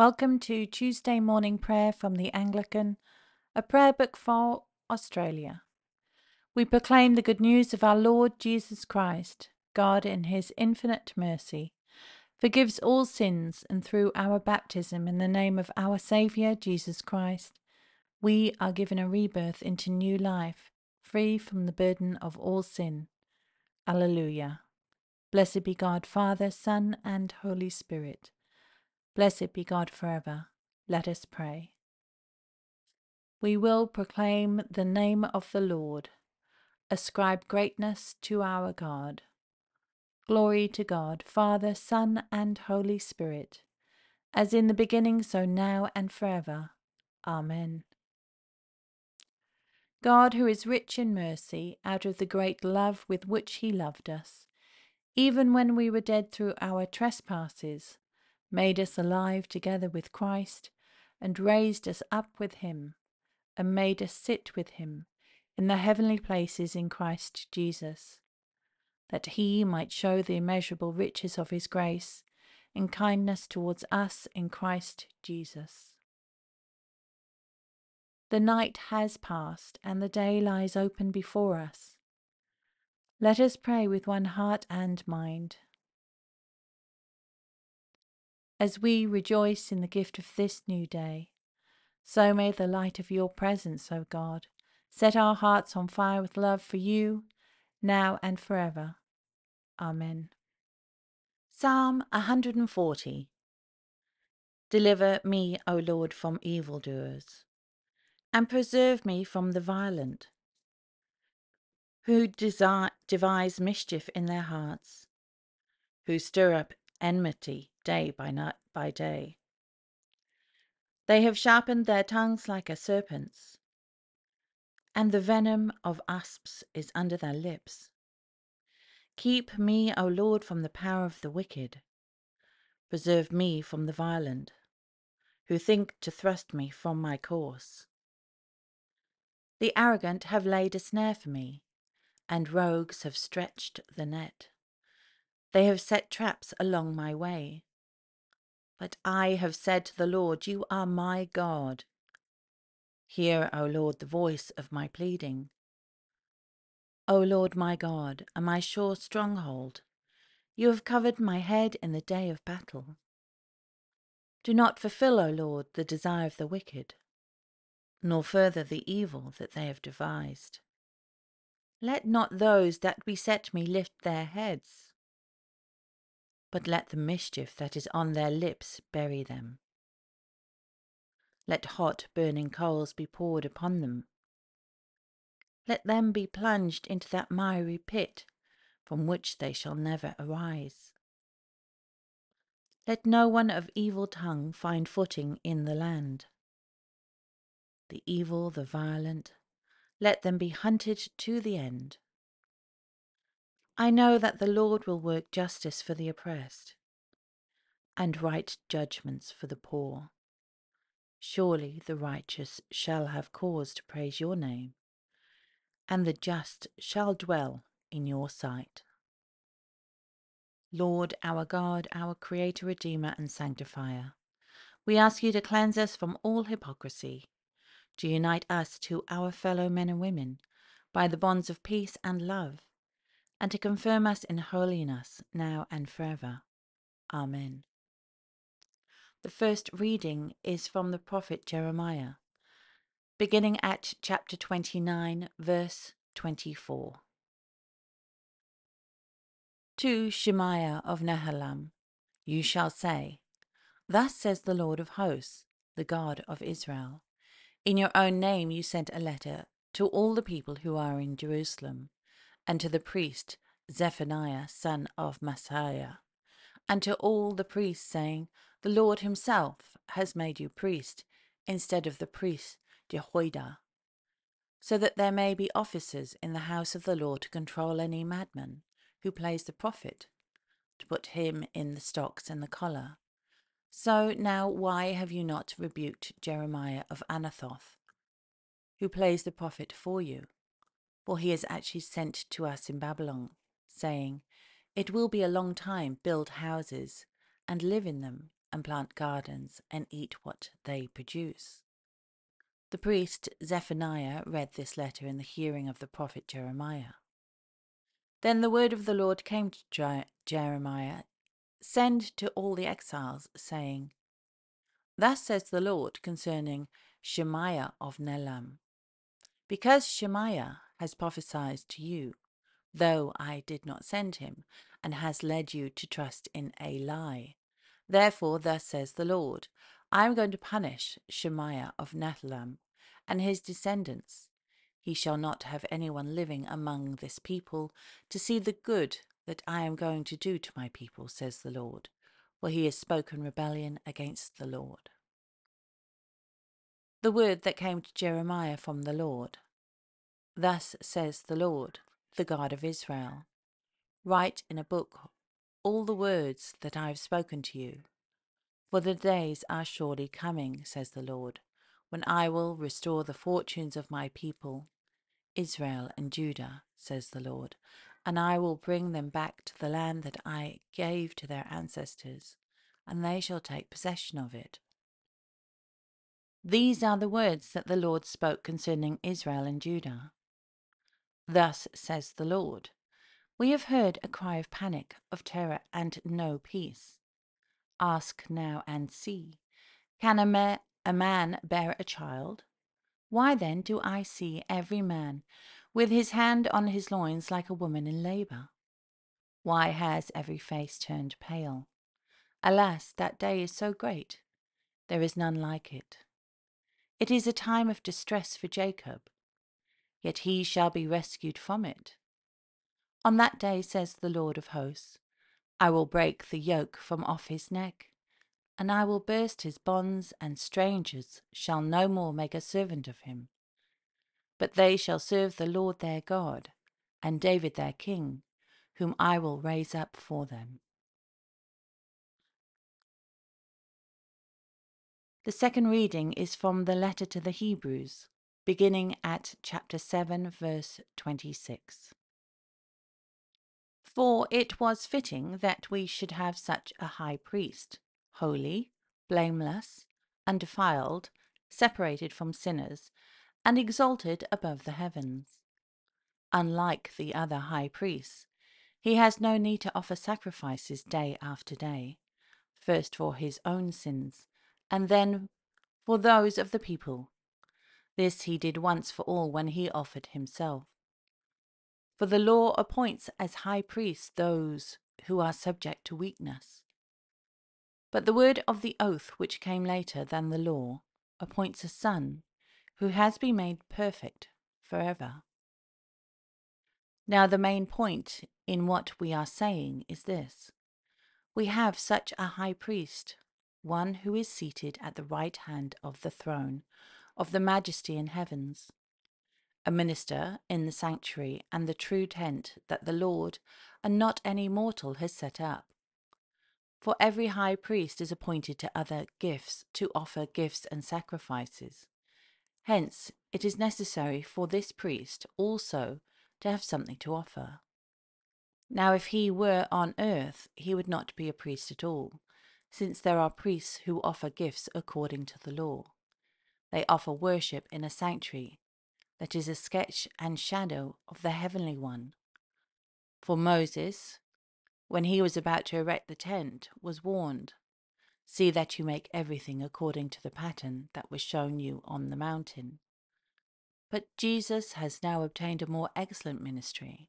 Welcome to Tuesday morning prayer from the Anglican, a prayer book for Australia. We proclaim the good news of our Lord Jesus Christ. God, in his infinite mercy, forgives all sins, and through our baptism in the name of our Saviour Jesus Christ, we are given a rebirth into new life, free from the burden of all sin. Alleluia. Blessed be God, Father, Son, and Holy Spirit. Blessed be God forever. Let us pray. We will proclaim the name of the Lord, ascribe greatness to our God. Glory to God, Father, Son, and Holy Spirit, as in the beginning, so now and forever. Amen. God, who is rich in mercy, out of the great love with which He loved us, even when we were dead through our trespasses, made us alive together with Christ, and raised us up with him, and made us sit with him in the heavenly places in Christ Jesus, that he might show the immeasurable riches of his grace in kindness towards us in Christ Jesus. The night has passed, and the day lies open before us. Let us pray with one heart and mind. As we rejoice in the gift of this new day, so may the light of your presence, O God, set our hearts on fire with love for you, now and forever. Amen. Psalm 140 Deliver me, O Lord, from evildoers, and preserve me from the violent, who desire, devise mischief in their hearts, who stir up enmity day by night by day. They have sharpened their tongues like a serpent's, and the venom of asps is under their lips. Keep me, O Lord, from the power of the wicked. Preserve me from the violent, who think to thrust me from my course. The arrogant have laid a snare for me, and rogues have stretched the net. They have set traps along my way. But I have said to the Lord, You are my God. Hear, O Lord, the voice of my pleading. O Lord my God, and my sure stronghold, you have covered my head in the day of battle. Do not fulfill, O Lord, the desire of the wicked, nor further the evil that they have devised. Let not those that beset me lift their heads, but let the mischief that is on their lips bury them. Let hot burning coals be poured upon them. Let them be plunged into that miry pit from which they shall never arise. Let no one of evil tongue find footing in the land. The evil, the violent, let them be hunted to the end. I know that the Lord will work justice for the oppressed and right judgments for the poor. Surely the righteous shall have cause to praise your name, and the just shall dwell in your sight. Lord, our God, our Creator, Redeemer, and Sanctifier, we ask you to cleanse us from all hypocrisy, to unite us to our fellow men and women by the bonds of peace and love, and to confirm us in holiness now and forever. Amen. The first reading is from the prophet Jeremiah, beginning at chapter 29, verse 24 to Shemaiah of Nehelam, you shall say, Thus says the Lord of hosts, the God of Israel. In your own name you sent a letter to all the people who are in Jerusalem, and to the priest Zephaniah, son of Maaseiah, and to all the priests, saying, The Lord himself has made you priest instead of the priest Jehoiada, so that there may be officers in the house of the Lord to control any madman who plays the prophet, to put him in the stocks and the collar. So now why have you not rebuked Jeremiah of Anathoth, who plays the prophet for you? For he is actually sent to us in Babylon, saying, It will be a long time, build houses, and live in them, and plant gardens and eat what they produce. The priest Zephaniah read this letter in the hearing of the prophet Jeremiah. Then the word of the Lord came to Je- Jeremiah Send to all the exiles, saying, Thus says the Lord concerning Shemaiah of Nelam. Because Shemaiah has prophesied to you, though I did not send him, and has led you to trust in a lie. Therefore, thus says the Lord, I am going to punish Shemaiah of Nehelam and his descendants. He shall not have anyone living among this people to see the good that I am going to do to my people, says the Lord, for he has spoken rebellion against the Lord. The word that came to Jeremiah from the Lord. Thus says the Lord, the God of Israel Write in a book all the words that I have spoken to you. For the days are surely coming, says the Lord, when I will restore the fortunes of my people, Israel and Judah, says the Lord, and I will bring them back to the land that I gave to their ancestors, and they shall take possession of it. These are the words that the Lord spoke concerning Israel and Judah. Thus says the Lord We have heard a cry of panic, of terror, and no peace. Ask now and see. Can a, ma- a man bear a child? Why then do I see every man with his hand on his loins like a woman in labour? Why has every face turned pale? Alas, that day is so great, there is none like it. It is a time of distress for Jacob, yet he shall be rescued from it. On that day, says the Lord of hosts, I will break the yoke from off his neck, and I will burst his bonds, and strangers shall no more make a servant of him. But they shall serve the Lord their God, and David their king, whom I will raise up for them. The second reading is from the letter to the Hebrews, beginning at chapter 7, verse 26. For it was fitting that we should have such a high priest, holy, blameless, undefiled, separated from sinners, and exalted above the heavens. Unlike the other high priests, he has no need to offer sacrifices day after day, first for his own sins and then for those of the people. This he did once for all when he offered himself. For the law appoints as high priests those who are subject to weakness. But the word of the oath, which came later than the law, appoints a son who has been made perfect forever. Now, the main point in what we are saying is this we have such a high priest one who is seated at the right hand of the throne of the majesty in heavens, a minister in the sanctuary and the true tent that the Lord, and not any mortal, has set up. For every high priest is appointed to other gifts to offer gifts and sacrifices. Hence, it is necessary for this priest also to have something to offer. Now, if he were on earth, he would not be a priest at all since there are priests who offer gifts according to the law. They offer worship in a sanctuary that is a sketch and shadow of the heavenly one. For Moses, when he was about to erect the tent, was warned See that you make everything according to the pattern that was shown you on the mountain. But Jesus has now obtained a more excellent ministry.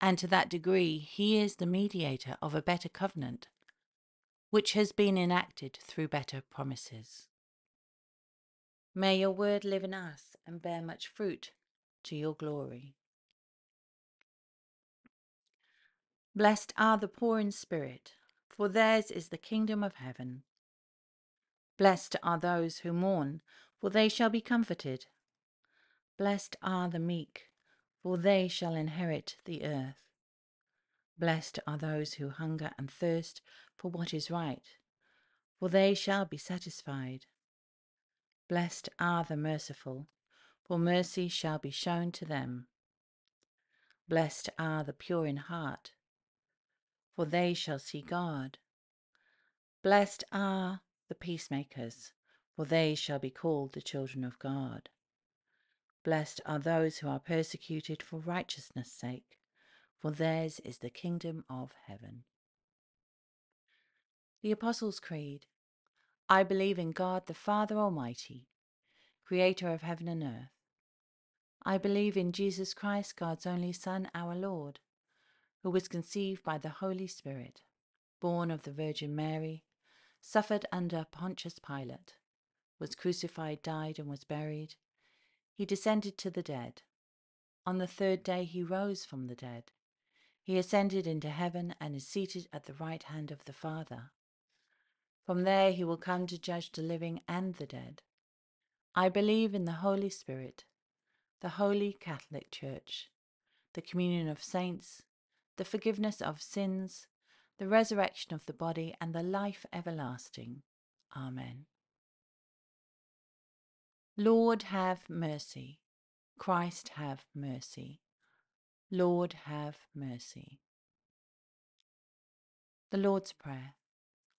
And to that degree, he is the mediator of a better covenant which has been enacted through better promises. May your word live in us and bear much fruit to your glory. Blessed are the poor in spirit, for theirs is the kingdom of heaven. Blessed are those who mourn, for they shall be comforted. Blessed are the meek, for they shall inherit the earth. Blessed are those who hunger and thirst for what is right for they shall be satisfied. Blessed are the merciful, for mercy shall be shown to them. Blessed are the pure in heart, for they shall see God. Blessed are the peacemakers, for they shall be called the children of God. Blessed are those who are persecuted for righteousness' sake, for theirs is the kingdom of heaven. The Apostles' Creed I believe in God the Father Almighty, creator of heaven and earth. I believe in Jesus Christ, God's only Son, our Lord, who was conceived by the Holy Spirit, born of the Virgin Mary suffered under Pontius Pilate, was crucified, died, and was buried. He descended to the dead. On the third day he rose from the dead. He ascended into heaven and is seated at the right hand of the Father. From there he will come to judge the living and the dead. I believe in the Holy Spirit, the Holy Catholic Church, the communion of saints, the forgiveness of sins, the resurrection of the body, and the life everlasting. Amen. Lord, have mercy. Christ, have mercy. Lord, have mercy. The Lord's Prayer.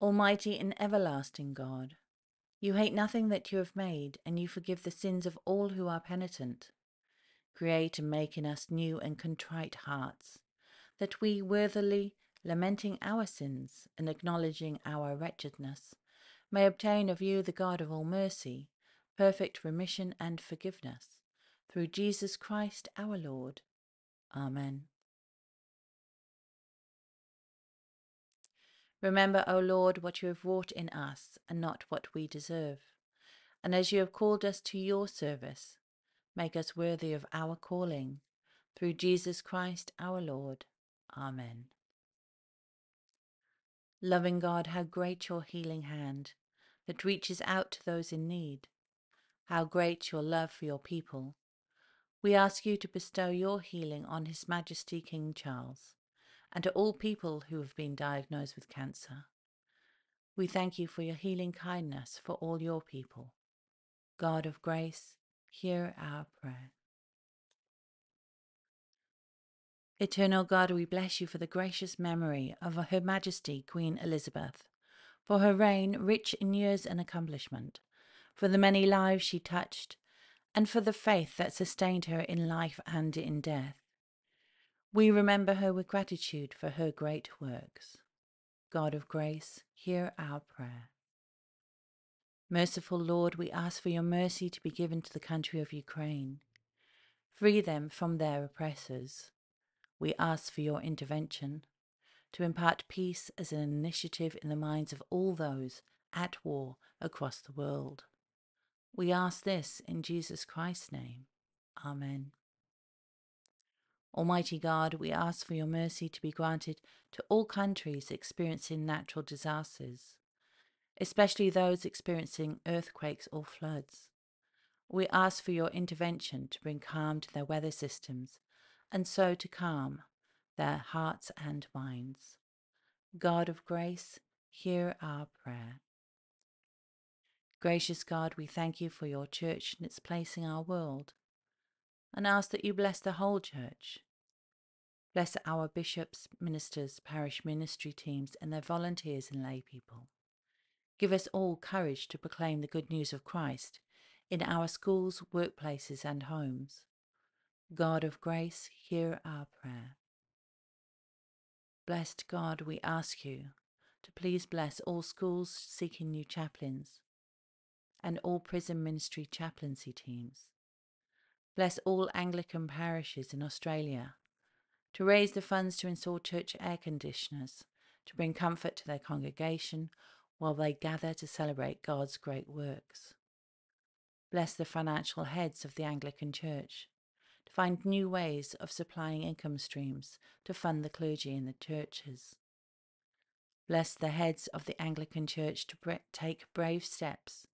Almighty and everlasting God, you hate nothing that you have made, and you forgive the sins of all who are penitent. Create and make in us new and contrite hearts that we worthily, lamenting our sins and acknowledging our wretchedness, may obtain of you, the God of all mercy, perfect remission and forgiveness, through Jesus Christ our Lord. Amen. Remember, O Lord, what you have wrought in us, and not what we deserve. And as you have called us to your service, make us worthy of our calling, through Jesus Christ our Lord. Amen. Loving God, how great your healing hand that reaches out to those in need. How great your love for your people. We ask you to bestow your healing on His Majesty King Charles and to all people who have been diagnosed with cancer. We thank you for your healing kindness for all your people. God of grace, hear our prayer. Eternal God, we bless you for the gracious memory of Her Majesty Queen Elizabeth, for her reign rich in years and accomplishment, for the many lives she touched, and for the faith that sustained her in life and in death. We remember her with gratitude for her great works. God of grace, hear our prayer. Merciful Lord, we ask for your mercy to be given to the country of Ukraine. Free them from their oppressors we ask for your intervention to impart peace as an initiative in the minds of all those at war across the world. We ask this in Jesus Christ's name. Amen. Almighty God, we ask for your mercy to be granted to all countries experiencing natural disasters, especially those experiencing earthquakes or floods. We ask for your intervention to bring calm to their weather systems and so to calm their hearts and minds. God of grace, hear our prayer. Gracious God, we thank you for your church and its place in our world, and ask that you bless the whole church. Bless our bishops, ministers, parish ministry teams, and their volunteers and lay people. Give us all courage to proclaim the good news of Christ in our schools, workplaces, and homes. God of grace, hear our prayer. Blessed God, we ask you to please bless all schools seeking new chaplains and all prison ministry chaplaincy teams. Bless all Anglican parishes in Australia to raise the funds to install church air conditioners to bring comfort to their congregation while they gather to celebrate God's great works. Bless the financial heads of the Anglican Church to find new ways of supplying income streams to fund the clergy in the churches. Bless the heads of the Anglican Church to bre- take brave steps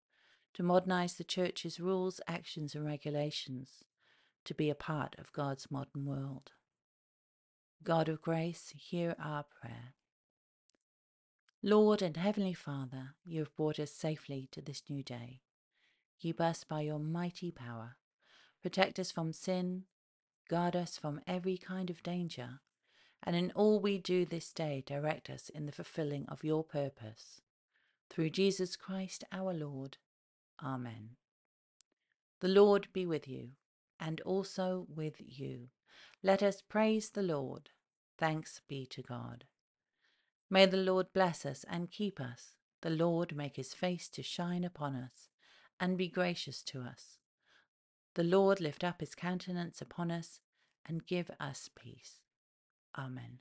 to modernize the Church's rules, actions, and regulations to be a part of God's modern world. God of grace, hear our prayer. Lord and Heavenly Father, you have brought us safely to this new day. Keep us by your mighty power. Protect us from sin, guard us from every kind of danger, and in all we do this day, direct us in the fulfilling of your purpose. Through Jesus Christ our Lord. Amen. The Lord be with you, and also with you. Let us praise the Lord. Thanks be to God. May the Lord bless us and keep us. The Lord make his face to shine upon us and be gracious to us. The Lord lift up his countenance upon us and give us peace. Amen.